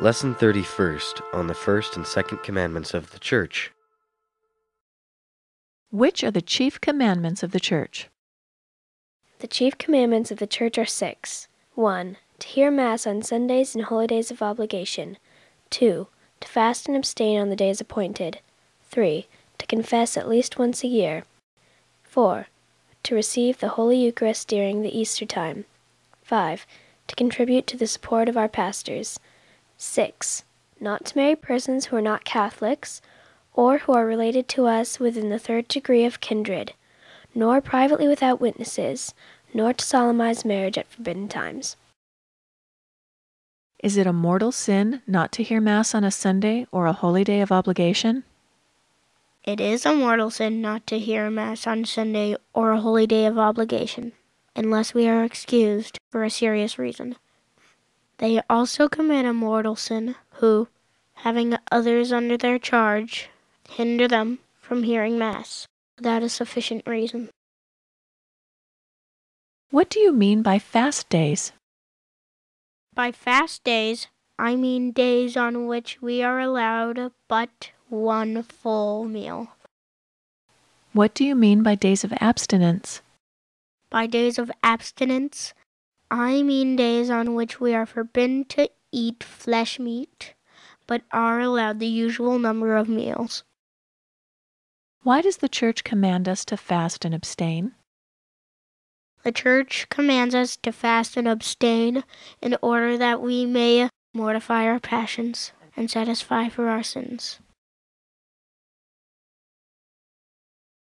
Lesson 31st on the first and second commandments of the Church. Which are the chief commandments of the Church? The chief commandments of the Church are six 1. To hear Mass on Sundays and holy days of obligation. 2. To fast and abstain on the days appointed. 3. To confess at least once a year. 4. To receive the Holy Eucharist during the Easter time. 5. To contribute to the support of our pastors. 6. Not to marry persons who are not Catholics, or who are related to us within the third degree of kindred, nor privately without witnesses, nor to solemnize marriage at forbidden times. Is it a mortal sin not to hear Mass on a Sunday or a holy day of obligation? It is a mortal sin not to hear Mass on Sunday or a holy day of obligation, unless we are excused for a serious reason. They also commit a mortal sin who, having others under their charge, hinder them from hearing Mass without a sufficient reason. What do you mean by fast days? By fast days, I mean days on which we are allowed but one full meal. What do you mean by days of abstinence? By days of abstinence, I mean days on which we are forbidden to eat flesh meat, but are allowed the usual number of meals. Why does the Church command us to fast and abstain? The Church commands us to fast and abstain in order that we may mortify our passions and satisfy for our sins.